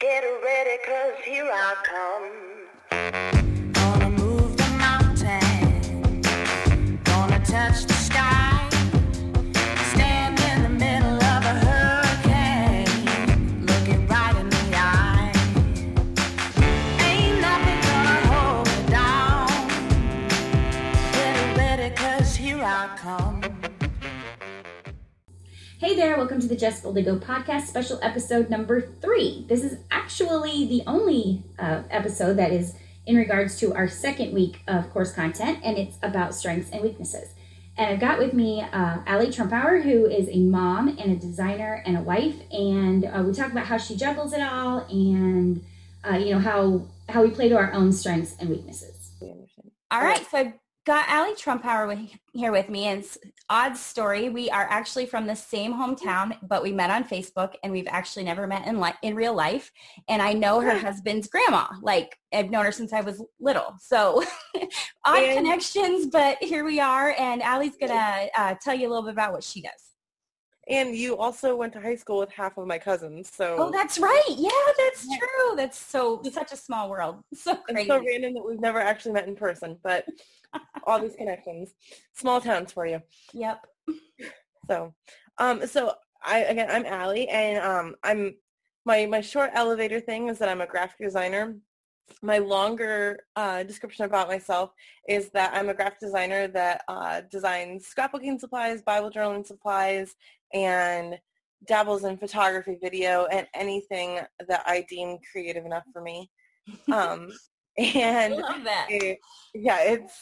Get ready, cause here I come. There, welcome to the Just Boldly Go podcast, special episode number three. This is actually the only uh, episode that is in regards to our second week of course content, and it's about strengths and weaknesses. And I've got with me uh, Allie Trumpauer, who is a mom and a designer and a wife, and uh, we talk about how she juggles it all, and uh, you know how how we play to our own strengths and weaknesses. All right, so I've got Allie Trumpauer with, here with me, and it's odd story. We are actually from the same hometown, but we met on Facebook, and we've actually never met in li- in real life. And I know her husband's grandma. Like I've known her since I was little, so odd And- connections. But here we are, and Allie's gonna uh, tell you a little bit about what she does. And you also went to high school with half of my cousins, so Oh, that's right. Yeah, that's true. That's so such a small world. So it's crazy. so random that we've never actually met in person, but all these connections, small towns for you. Yep. So, um, so I again, I'm Allie, and um, I'm my my short elevator thing is that I'm a graphic designer. My longer uh, description about myself is that I'm a graphic designer that uh, designs scrapbooking supplies, Bible journaling supplies, and dabbles in photography, video, and anything that I deem creative enough for me. Um, I and love that. it- yeah, it's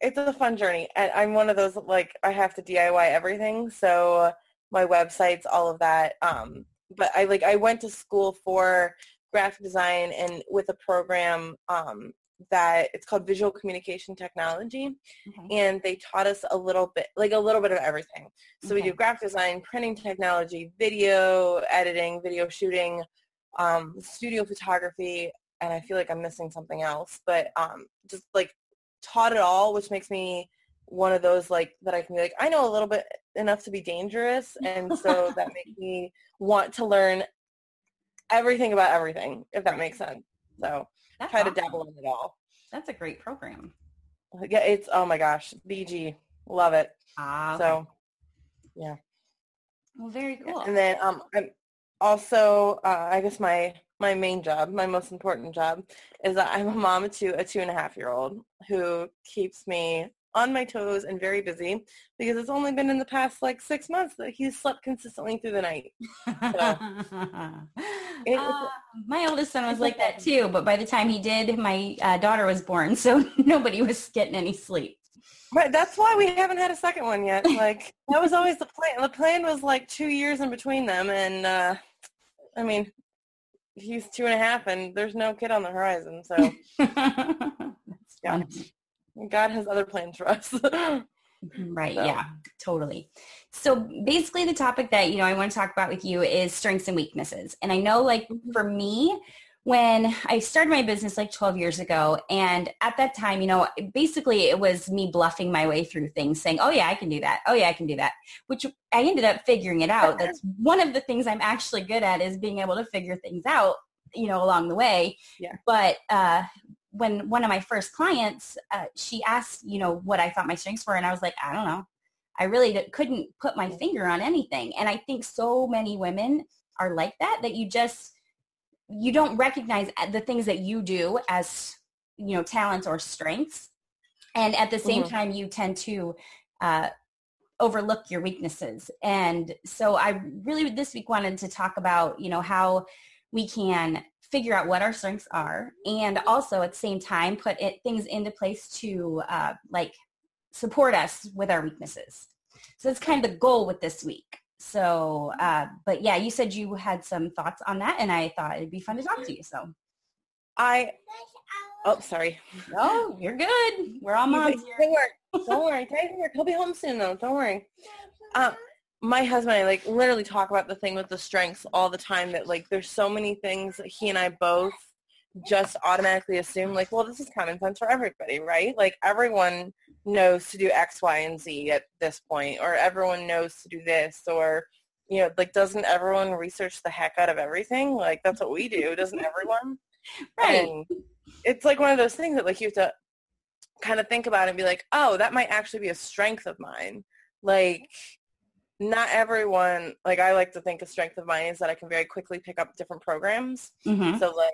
it's a fun journey, and I'm one of those like I have to DIY everything. So my websites, all of that. Um, but I like I went to school for graphic design and with a program um, that it's called Visual Communication Technology, Okay. and they taught us a little bit, like a little bit of everything. So we do graphic design, printing technology, video editing, video shooting, um, studio photography, and I feel like I'm missing something else, but um, just like taught it all, which makes me one of those like that I can be like, I know a little bit enough to be dangerous, and so that makes me want to learn everything about everything, if that makes sense. So That's try to dabble in it all. That's a great program. Yeah, it's oh my gosh, BG, love it. Ah, So yeah. well, very cool. And then um, I'm also, uh, I guess my my main job, my most important job, is that I'm a mom to a two and a half year old who keeps me on my toes and very busy because it's only been in the past like six months that he's slept consistently through the night. It- Uh, my oldest son was like that too, but by the time he did, my uh, daughter was born, so nobody was getting any sleep. Right, that's why we haven't had a second one yet. Like that was always the plan. The plan was like two years in between them, and uh, I mean, he's two and a half, and there's no kid on the horizon. So Yeah. God has other plans for us. Right. So- Yeah, totally. So basically the topic that, you know, I want to talk about with you is strengths and weaknesses. And I know like for me, when I started my business like 12 years ago, and at that time, you know, basically it was me bluffing my way through things saying, oh yeah, I can do that. Oh yeah, I can do that, which I ended up figuring it out. That's one of the things I'm actually good at is being able to figure things out, you know, along the way. Yeah. But, uh, when one of my first clients, uh, she asked, you know, what I thought my strengths were, and I was like, I don't know. I really d- couldn't put my finger on anything. And I think so many women are like that, that you just, you don't recognize uh, the things that you do as, you know, talents or strengths. And at the same Mhm. time, you tend to uh, overlook your weaknesses. And so I really this week wanted to talk about, you know, how we can figure out what our strengths are and also at the same time put it, things into place to uh, like support us with our weaknesses. So that's kind of the goal with this week. So, uh, but yeah, you said you had some thoughts on that and I thought it'd be fun to talk to you. So, I oh sorry. oh, you're good. We're all moms here. Don't worry. Don't worry. Take work. He'll be home soon though. Don't worry. Uh, my husband and I like literally talk about the thing with the strengths all the time that like there's so many things that he and I both just automatically assume like, well, this is common sense for everybody, right? Like everyone knows to do X, Y, and Z at this point, or everyone knows to do this, or you know, like doesn't everyone research the heck out of everything? Like that's what we do, doesn't everyone? Right. And it's like one of those things that like you have to kind of think about and be like, oh, that might actually be a strength of mine. Like not everyone, like I like to think a strength of mine is that I can very quickly pick up different programs. Mhm. So like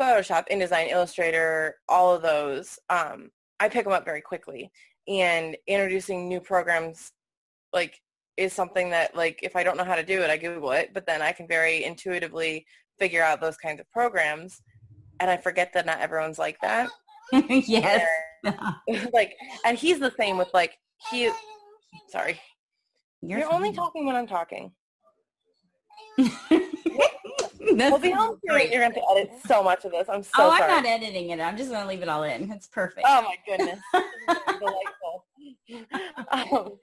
Photoshop, InDesign, Illustrator, all of those, um, I pick them up very quickly. And introducing new programs, like, is something that, like, if I don't know how to do it, I Google it. But then I can very intuitively figure out those kinds of programs. And I forget that not everyone's like that. yes. like, and he's the same with like he. Sorry, You're, you're, only talking when I'm talking. We'll be home soon. You're going to have to edit so much of this. I'm so oh, sorry. I'm not editing it. I'm just going to leave it all in. It's perfect. Oh my goodness. Delightful. Um,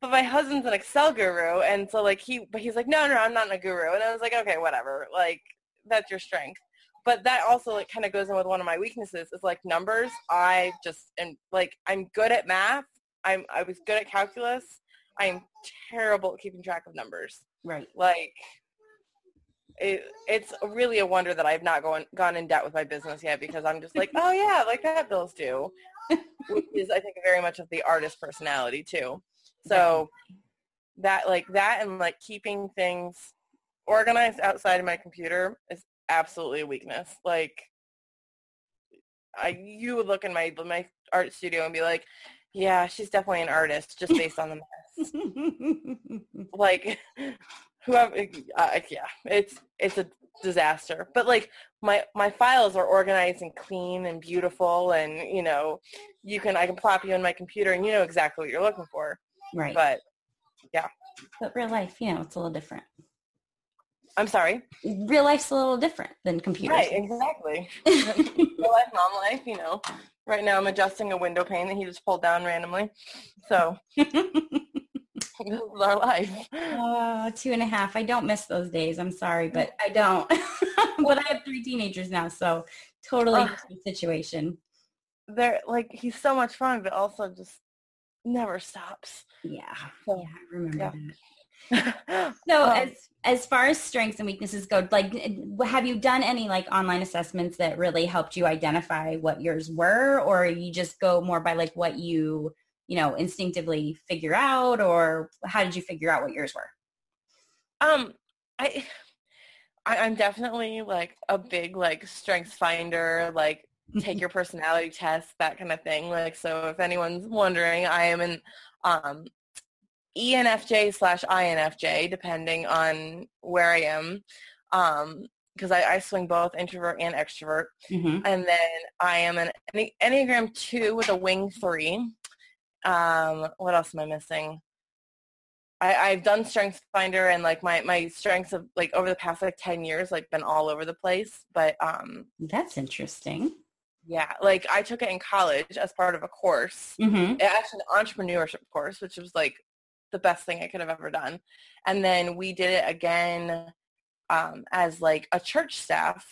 but my husband's an Excel guru and so like he but he's like, No, no, I'm not a guru and I was like, Okay, whatever. Like that's your strength. But that also like kind of goes in with one of my weaknesses is like numbers. I just and like I'm good at math. I'm I was good at calculus. I'm terrible at keeping track of numbers. Right. Like it, it's really a wonder that I've not gone gone in debt with my business yet because I'm just like, oh yeah, like that bills due, which is I think very much of the artist personality too. So that like that and like keeping things organized outside of my computer is absolutely a weakness. Like I you would look in my my art studio and be like, yeah, she's definitely an artist just based on the mess like whoever uh, yeah it's it's a disaster but like my my files are organized and clean and beautiful and you know you can i can plop you in my computer and you know exactly what you're looking for right. but yeah. But real life, you know, it's a little different. i'm sorry Real life's a little different than computers. right exactly real life mom life you know right now i'm adjusting a window pane that he just pulled down randomly so this is our life Oh, two and a half. I don't miss those days. I'm sorry, but I don't. but I have three teenagers now, so totally different situation. they're like he's so much fun but also just never stops Yeah, So, yeah, I remember yeah. that. So Um, as as far as strengths and weaknesses go, like have you done any like online assessments that really helped you identify what yours were, or you just go more by like what you you know instinctively figure out, or how did you figure out what yours were? Um, I, I I'm definitely like a big like strengths finder, like take your personality test, that kind of thing. Like so, if anyone's wondering, I am an um, ENFJ slash INFJ, depending on where I am. Um, because I, I swing both introvert and extrovert. Mhm. And then I am an Enne- Enneagram 2 with a wing 3. Um, what else am I missing? I, I've done Strengths Finder and like my, my strengths have like over the past like 10 years like been all over the place. But um, That's interesting. yeah, like I took it in college as part of a course hmm actually an entrepreneurship course, which was like the best thing I could have ever done. And then we did it again um, as like a church staff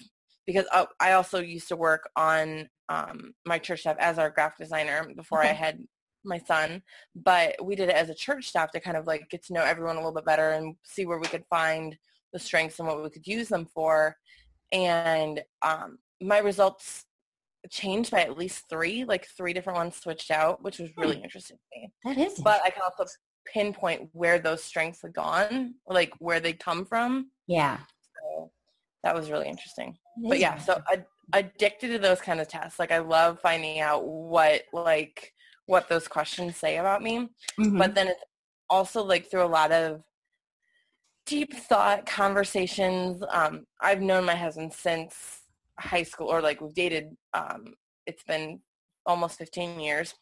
because uh, I also used to work on um, my church staff as our graphic designer before I had my son. But we did it as a church staff to kind of like get to know everyone a little bit better and see where we could find the strengths and what we could use them for. And um, my results changed by at least three, like three different ones switched out, which was really interesting to me. That is. But I can also pinpoint where those strengths had gone, like where they come from. yeah. So that was really interesting. But yeah, so ad- addicted to those kind of tests. Like I love finding out what like what those questions say about me. Mhm. But then it's also like through a lot of deep thought conversations. Um, I've known my husband since high school or like we've dated um, it's been almost 15 years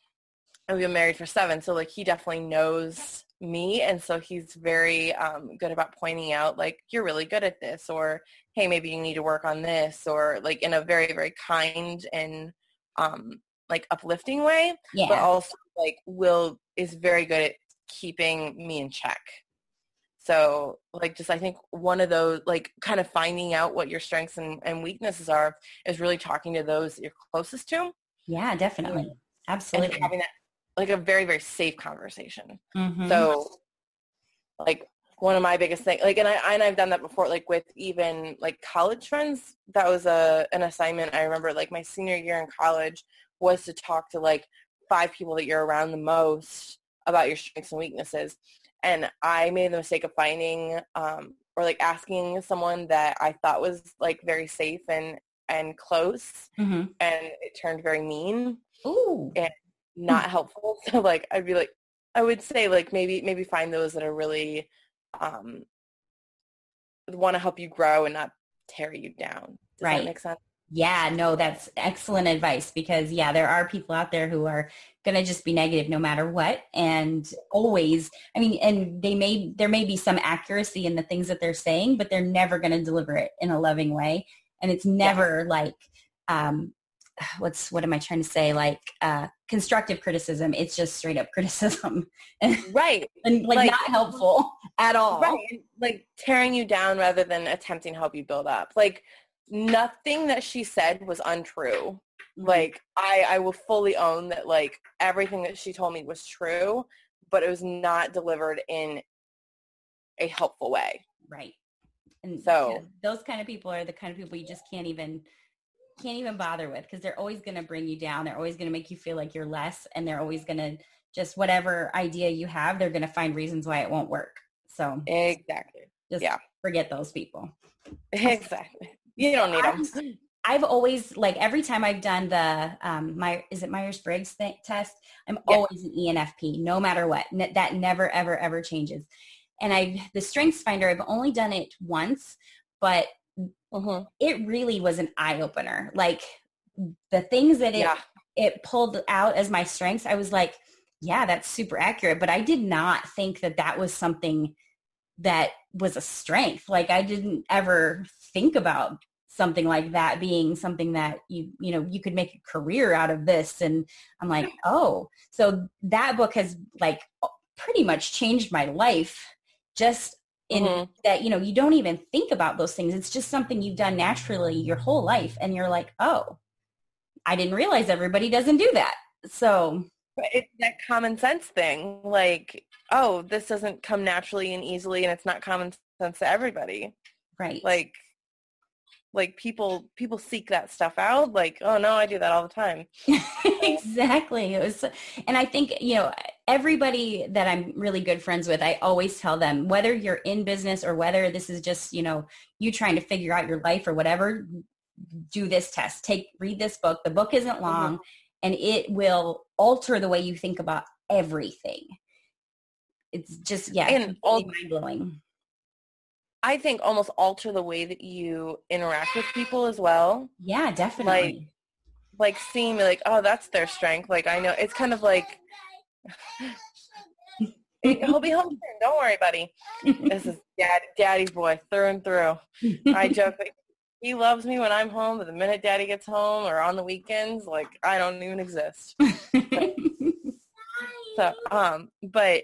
and we've been married for seven so like he definitely knows me and so he's very um, good about pointing out like you're really good at this or hey maybe you need to work on this or like in a very very kind and um, like uplifting way yeah. but also like will is very good at keeping me in check so like just i think one of those like kind of finding out what your strengths and, and weaknesses are is really talking to those you're closest to yeah, definitely. and Absolutely. having that like a very very safe conversation Mhm. so like one of my biggest things. Like, and I and I've done that before. Like with even like college friends. That was a an assignment. I remember like my senior year in college was to talk to like five people that you're around the most about your strengths and weaknesses. And I made the mistake of finding um, or like asking someone that I thought was like very safe and and close, hmm and it turned very mean Ooh. and not helpful. So like I'd be like, I would say like maybe maybe find those that are really um, want to help you grow and not tear you down. Does Right. that make sense? Yeah, no, that's excellent advice because yeah, there are people out there who are going to just be negative no matter what and always, I mean, and they may there may be some accuracy in the things that they're saying, but they're never going to deliver it in a loving way and it's never like um what's what am I trying to say like uh constructive criticism, it's just straight up criticism Right. and like, Like- not helpful at all. Right. Like tearing you down rather than attempting to help you build up. Like nothing that she said was untrue. Mhm. Like I, I will fully own that like everything that she told me was true, but it was not delivered in a helpful way. Right. And So- yeah, those kind of people are the kind of people you just can't even can't even bother with because they're always going to bring you down. They're always going to make you feel like you're less and they're always going to just whatever idea you have, they're going to find reasons why it won't work. So Exactly. just yeah. forget those people. Exactly. You don't need them. I've always like every time I've done the um my is it Myers Briggs test, I'm Yeah. always an ENFP no matter what. Ne- that never ever ever changes. And I the Strengths Finder I've only done it once, but hmm it really was an eye opener. Like the things that it Yeah. it pulled out as my strengths, I was like, yeah, that's super accurate. But I did not think that that was something that was a strength. Like I didn't ever think about something like that being something that you you know you could make a career out of this and i'm like oh so that book has like pretty much changed my life just in Mhm. that you know you don't even think about those things it's just something you've done naturally your whole life and you're like oh i didn't realize everybody doesn't do that so But it's that common sense thing. Like, oh, this doesn't come naturally and easily, and it's not common sense to everybody. right Like, like people people seek that stuff out. Like, oh no, I do that all the time. exactly. It was, and I think, you know, everybody that I'm really good friends with, I always tell them, whether you're in business or whether this is just, you know, you trying to figure out your life or whatever, do this test. Take, read this book. The book isn't mm-hmm. long and it will alter the way you think about everything. It's just, yeah, And all mind blowing. I think almost alter the way that you interact with people as well. Yeah, definitely. Like like seeing like, oh, that's their strength. Like I know it's kind of like he'll be home soon. Don't worry, buddy. This is dad, daddy's boy through and through. I joke that he loves me when I'm home, but the minute daddy gets home or on the weekends, like I don't even exist. So, um, but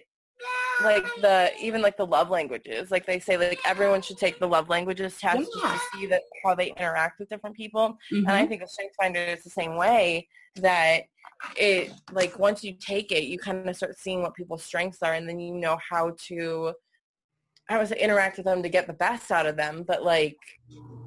like the even like the love languages, like they say, like everyone should take the love languages test Yeah. to see that how they interact with different people. And I Mhm. think the Strength Finder is the same way that it like once you take it, you kind of start seeing what people's strengths are, and then you know how to I would say interact with them to get the best out of them, but like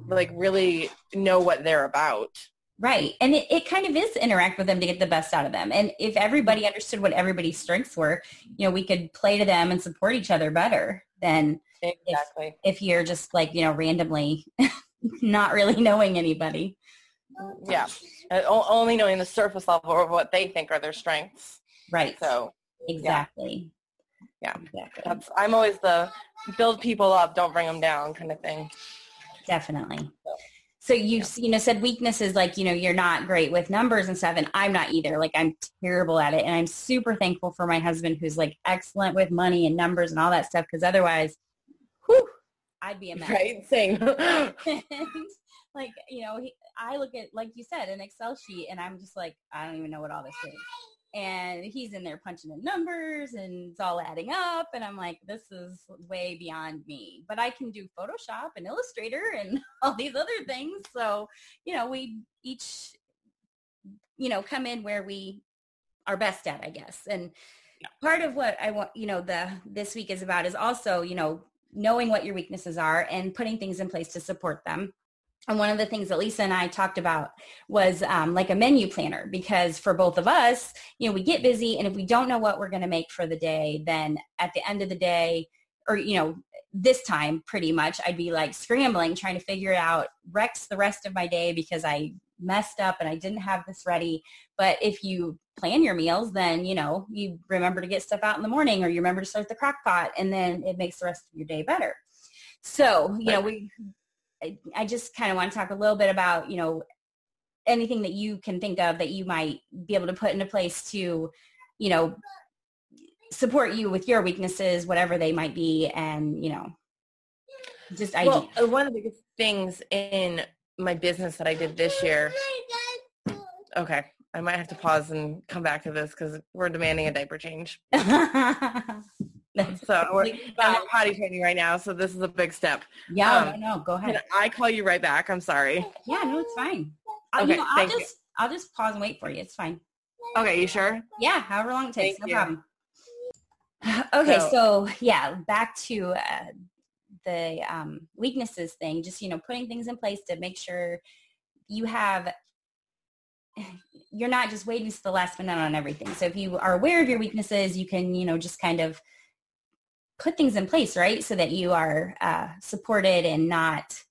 like really know what they're about. Right. And it, it kind of is interact with them to get the best out of them. And if everybody understood what everybody's strengths were, you know, we could play to them and support each other better than Exactly. if you're just like, you know, randomly not really knowing anybody. Yeah. Only knowing the surface level of what they think are their strengths. Right. So exactly. Yeah. Exactly. that's I'm always the build people up, don't bring them down kind of thing. Definitely. So you you know said weaknesses like you know you're not great with numbers and stuff, and I'm not either. Like I'm terrible at it, and I'm super thankful for my husband who's like excellent with money and numbers and all that stuff. Because otherwise, whew, I'd be a mess. Right? Same. Like you know, he, I look at like you said an Excel sheet, and I'm just like I don't even know what all this is. And he's in there punching in numbers, and it's all adding up, and I'm like, this is way beyond me. But I can do Photoshop and Illustrator and all these other things. So you know, we each you know come in where we are best at, I guess. And part of what I want, you know, the this week is about is also, you know, knowing what your weaknesses are and putting things in place to support them. And one of the things that Lisa and I talked about was um, like a menu planner because for both of us, you know, we get busy and if we don't know what we're going to make for the day, then at the end of the day, or, you know, this time pretty much, I'd be like scrambling, trying to figure it out, wrecks the rest of my day because I messed up and I didn't have this ready. But if you plan your meals, then, you know, you remember to get stuff out in the morning or you remember to start the crock pot and then it makes the rest of your day better. So, you know, we, I, just kind of want to talk a little bit about, you know, anything that you can think of that you might be able to put into place to, you know, support you with your weaknesses, whatever they might be. And, you know, just ideas. Well, uh, one of the biggest things in my business that I did this year. Okay, I might have to pause and come back to this because we're demanding a diaper change. So we're I'm potty training right now, so this is a big step. yeah, um, no, no, go ahead. I call you right back? I'm sorry. Yeah, no, it's fine. I'll, Okay, you know, I'll thank you. just I'll just pause and wait for you. It's fine. Okay, you sure? Yeah, however long it takes, Thank no you. problem. Okay, So- so, yeah, back to uh, the um, weaknesses thing. Just you know, putting things in place to make sure you have. You're not just waiting to the last minute on everything. So if you are aware of your weaknesses, you can you know just kind of put things in place, right, so that you are uh, supported and not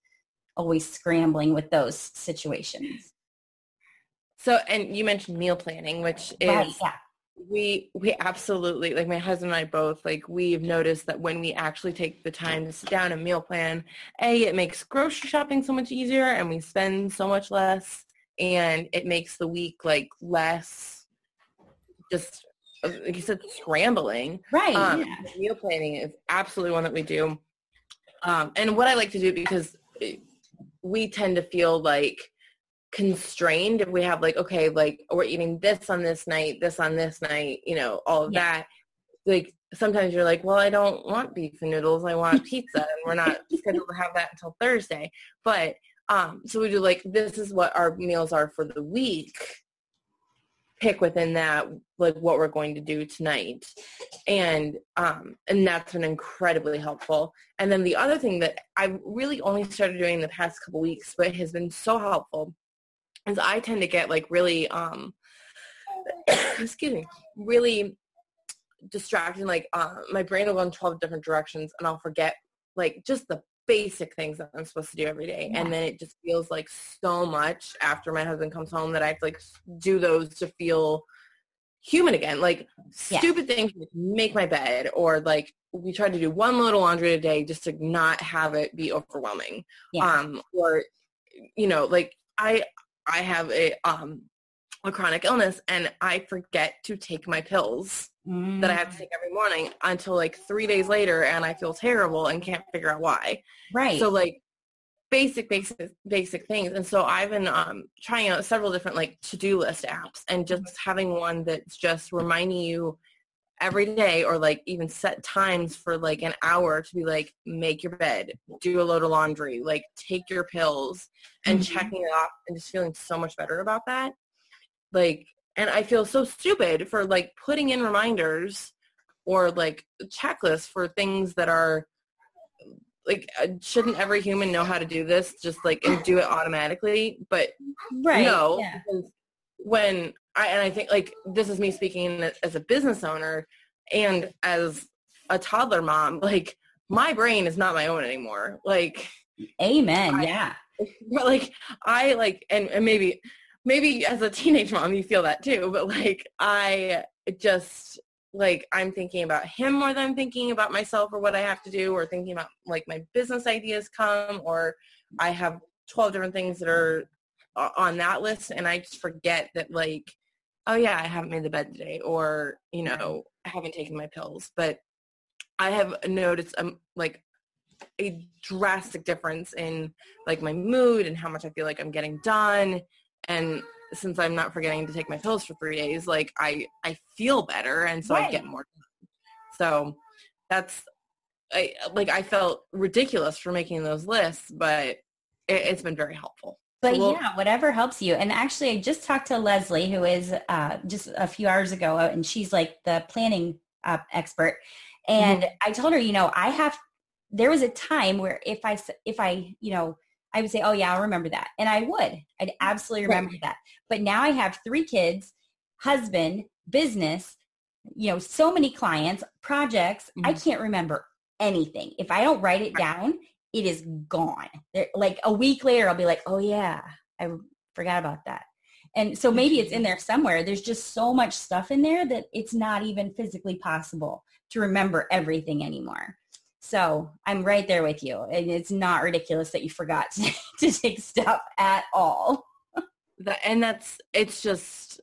always scrambling with those situations. So, and you mentioned meal planning, which is right? Yeah. we we absolutely like my husband and I both like we've noticed that when we actually take the time to sit down and meal plan, a it makes grocery shopping so much easier and we spend so much less, and it makes the week like less just like you said scrambling. Right. Um, yeah. Meal planning is absolutely one that we do. Um, and what I like to do because we tend to feel like constrained if we have like, okay, like we're eating this on this night, this on this night, you know, all of Yeah. that. Like sometimes you're like, well, I don't want beef and noodles. I want pizza and we're not scheduled to have that until Thursday. But um, so we do like, this is what our meals are for the week pick within that like what we're going to do tonight. And um and that's been incredibly helpful. And then the other thing that i really only started doing the past couple weeks but has been so helpful is i tend to get like really um excuse me really distracted like uh, my brain will go in 12 different directions and i'll forget like just the basic things that i'm supposed to do every day and then it just feels like so much after my husband comes home that i have to like do those to feel human again like Yeah. stupid things like make my bed or like we try to do one load of laundry a day just to not have it be overwhelming Yeah. um or you know like i i have a um a chronic illness and i forget to take my pills that I have to take every morning until like three days later and I feel terrible and can't figure out why. Right. So like basic, basic, basic things. And so I've been um, trying out several different like to-do list apps and just having one that's just reminding you every day or like even set times for like an hour to be like make your bed, do a load of laundry, like take your pills and Mhm. checking it off and just feeling so much better about that. Like and I feel so stupid for like putting in reminders or like checklists for things that are like uh, shouldn't every human know how to do this just like and do it automatically but right. no Yeah. when I and I think like this is me speaking as a business owner and as a toddler mom like my brain is not my own anymore like Amen. I- yeah. but like I like and, and maybe maybe as a teenage mom you feel that too, but like I just like I'm thinking about him more than I'm thinking about myself or what I have to do or thinking about like my business ideas come or I have 12 different things that are on that list and I just forget that like oh yeah, I haven't made the bed today or you know, I haven't taken my pills, but I have noticed um like a drastic difference in like my mood and how much I feel like I'm getting done. And since I'm not forgetting to take my pills for three days, like I, I feel better and so I get more. So that's I like I felt ridiculous for making those lists, but it, it's been very helpful. But Well- yeah, whatever helps you. And actually, I just talked to Leslie, who is uh, just a few hours ago, and she's like the planning uh, expert. And I told her, you know, I have there was a time where if I if I you know I would say, oh yeah, I'll remember that, and I would. I'd absolutely Right. remember that. But now I have three kids, husband, business, you know, so many clients, projects. I Mhm. can't remember anything. If I don't write it Right. down, it is gone. There- Like a week later, I'll be like, oh yeah, I forgot about that. And so maybe it's in there somewhere. There's just so much stuff in there that it's not even physically possible to remember everything anymore. So I'm right there with you. And it's not ridiculous that you forgot to, to take stuff at all. and that's it's just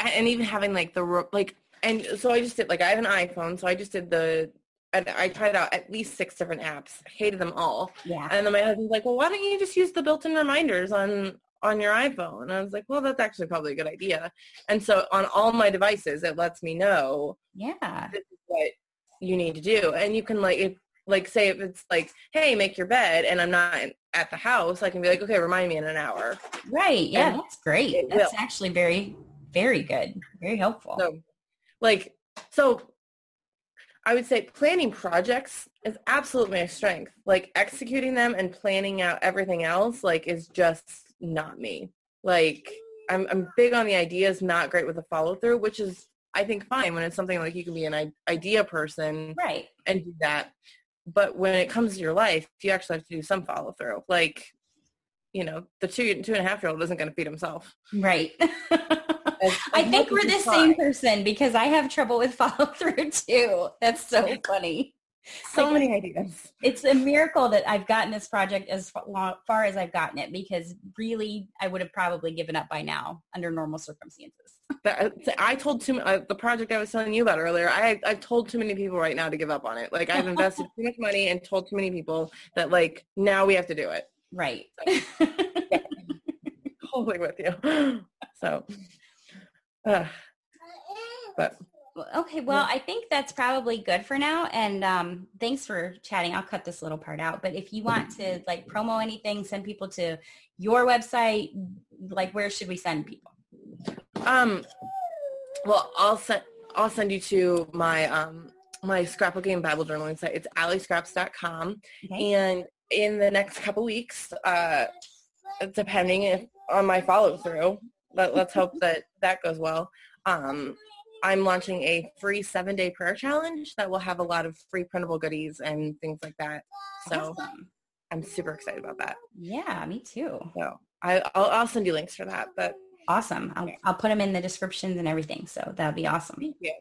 and even having like the like and so i just did like i have an iphone so i just did the and i tried out at least six different apps hated them all Yeah. and then my husband's like well why don't you just use the built-in reminders on on your iphone and i was like well that's actually probably a good idea and so on all my devices it lets me know Yeah. this is what you need to do and you can like if like say if it's like hey make your bed and i'm not at the house i can be like okay remind me in an hour Right. Yeah. And That's great. That's will. actually very, very good. Very helpful. So, like, so I would say planning projects is absolutely my strength. Like executing them and planning out everything else, like, is just not me. Like, I'm I'm big on the ideas, not great with the follow through, which is I think fine when it's something like you can be an idea person right. and do that. But when it comes to your life, you actually have to do some follow through. Like, you know, the two two and a half year old isn't going to feed himself. Right. As- I think we're the same person because I have trouble with follow through too. That's so funny. So Like, many ideas. It's a miracle that I've gotten this project as far as I've gotten it because really I would have probably given up by now under normal circumstances. That, I told too uh, the project I was telling you about earlier. I I've told too many people right now to give up on it. Like I've invested too much money and told too many people that like now we have to do it. Right. Totally with you. So, uh, but Okay, well, I think that's probably good for now. And um, thanks for chatting. I'll cut this little part out. But if you want to like promo anything, send people to your website. Like, where should we send people? um, well, I'll send I'll send you to my um my scrapbooking and Bible journaling site. It's allyscraps.com. Okay. And in the next couple weeks, uh, depending if on my follow through, let, let's hope that that goes well. Um, I'm launching a free seven day prayer challenge that will have a lot of free printable goodies and things like that. So Awesome. I'm super excited about that. Yeah, me too. So I, I'll, I'll send you links for that. But Awesome. I'll, I'll put them in the descriptions and everything. So that'd be awesome. thank you.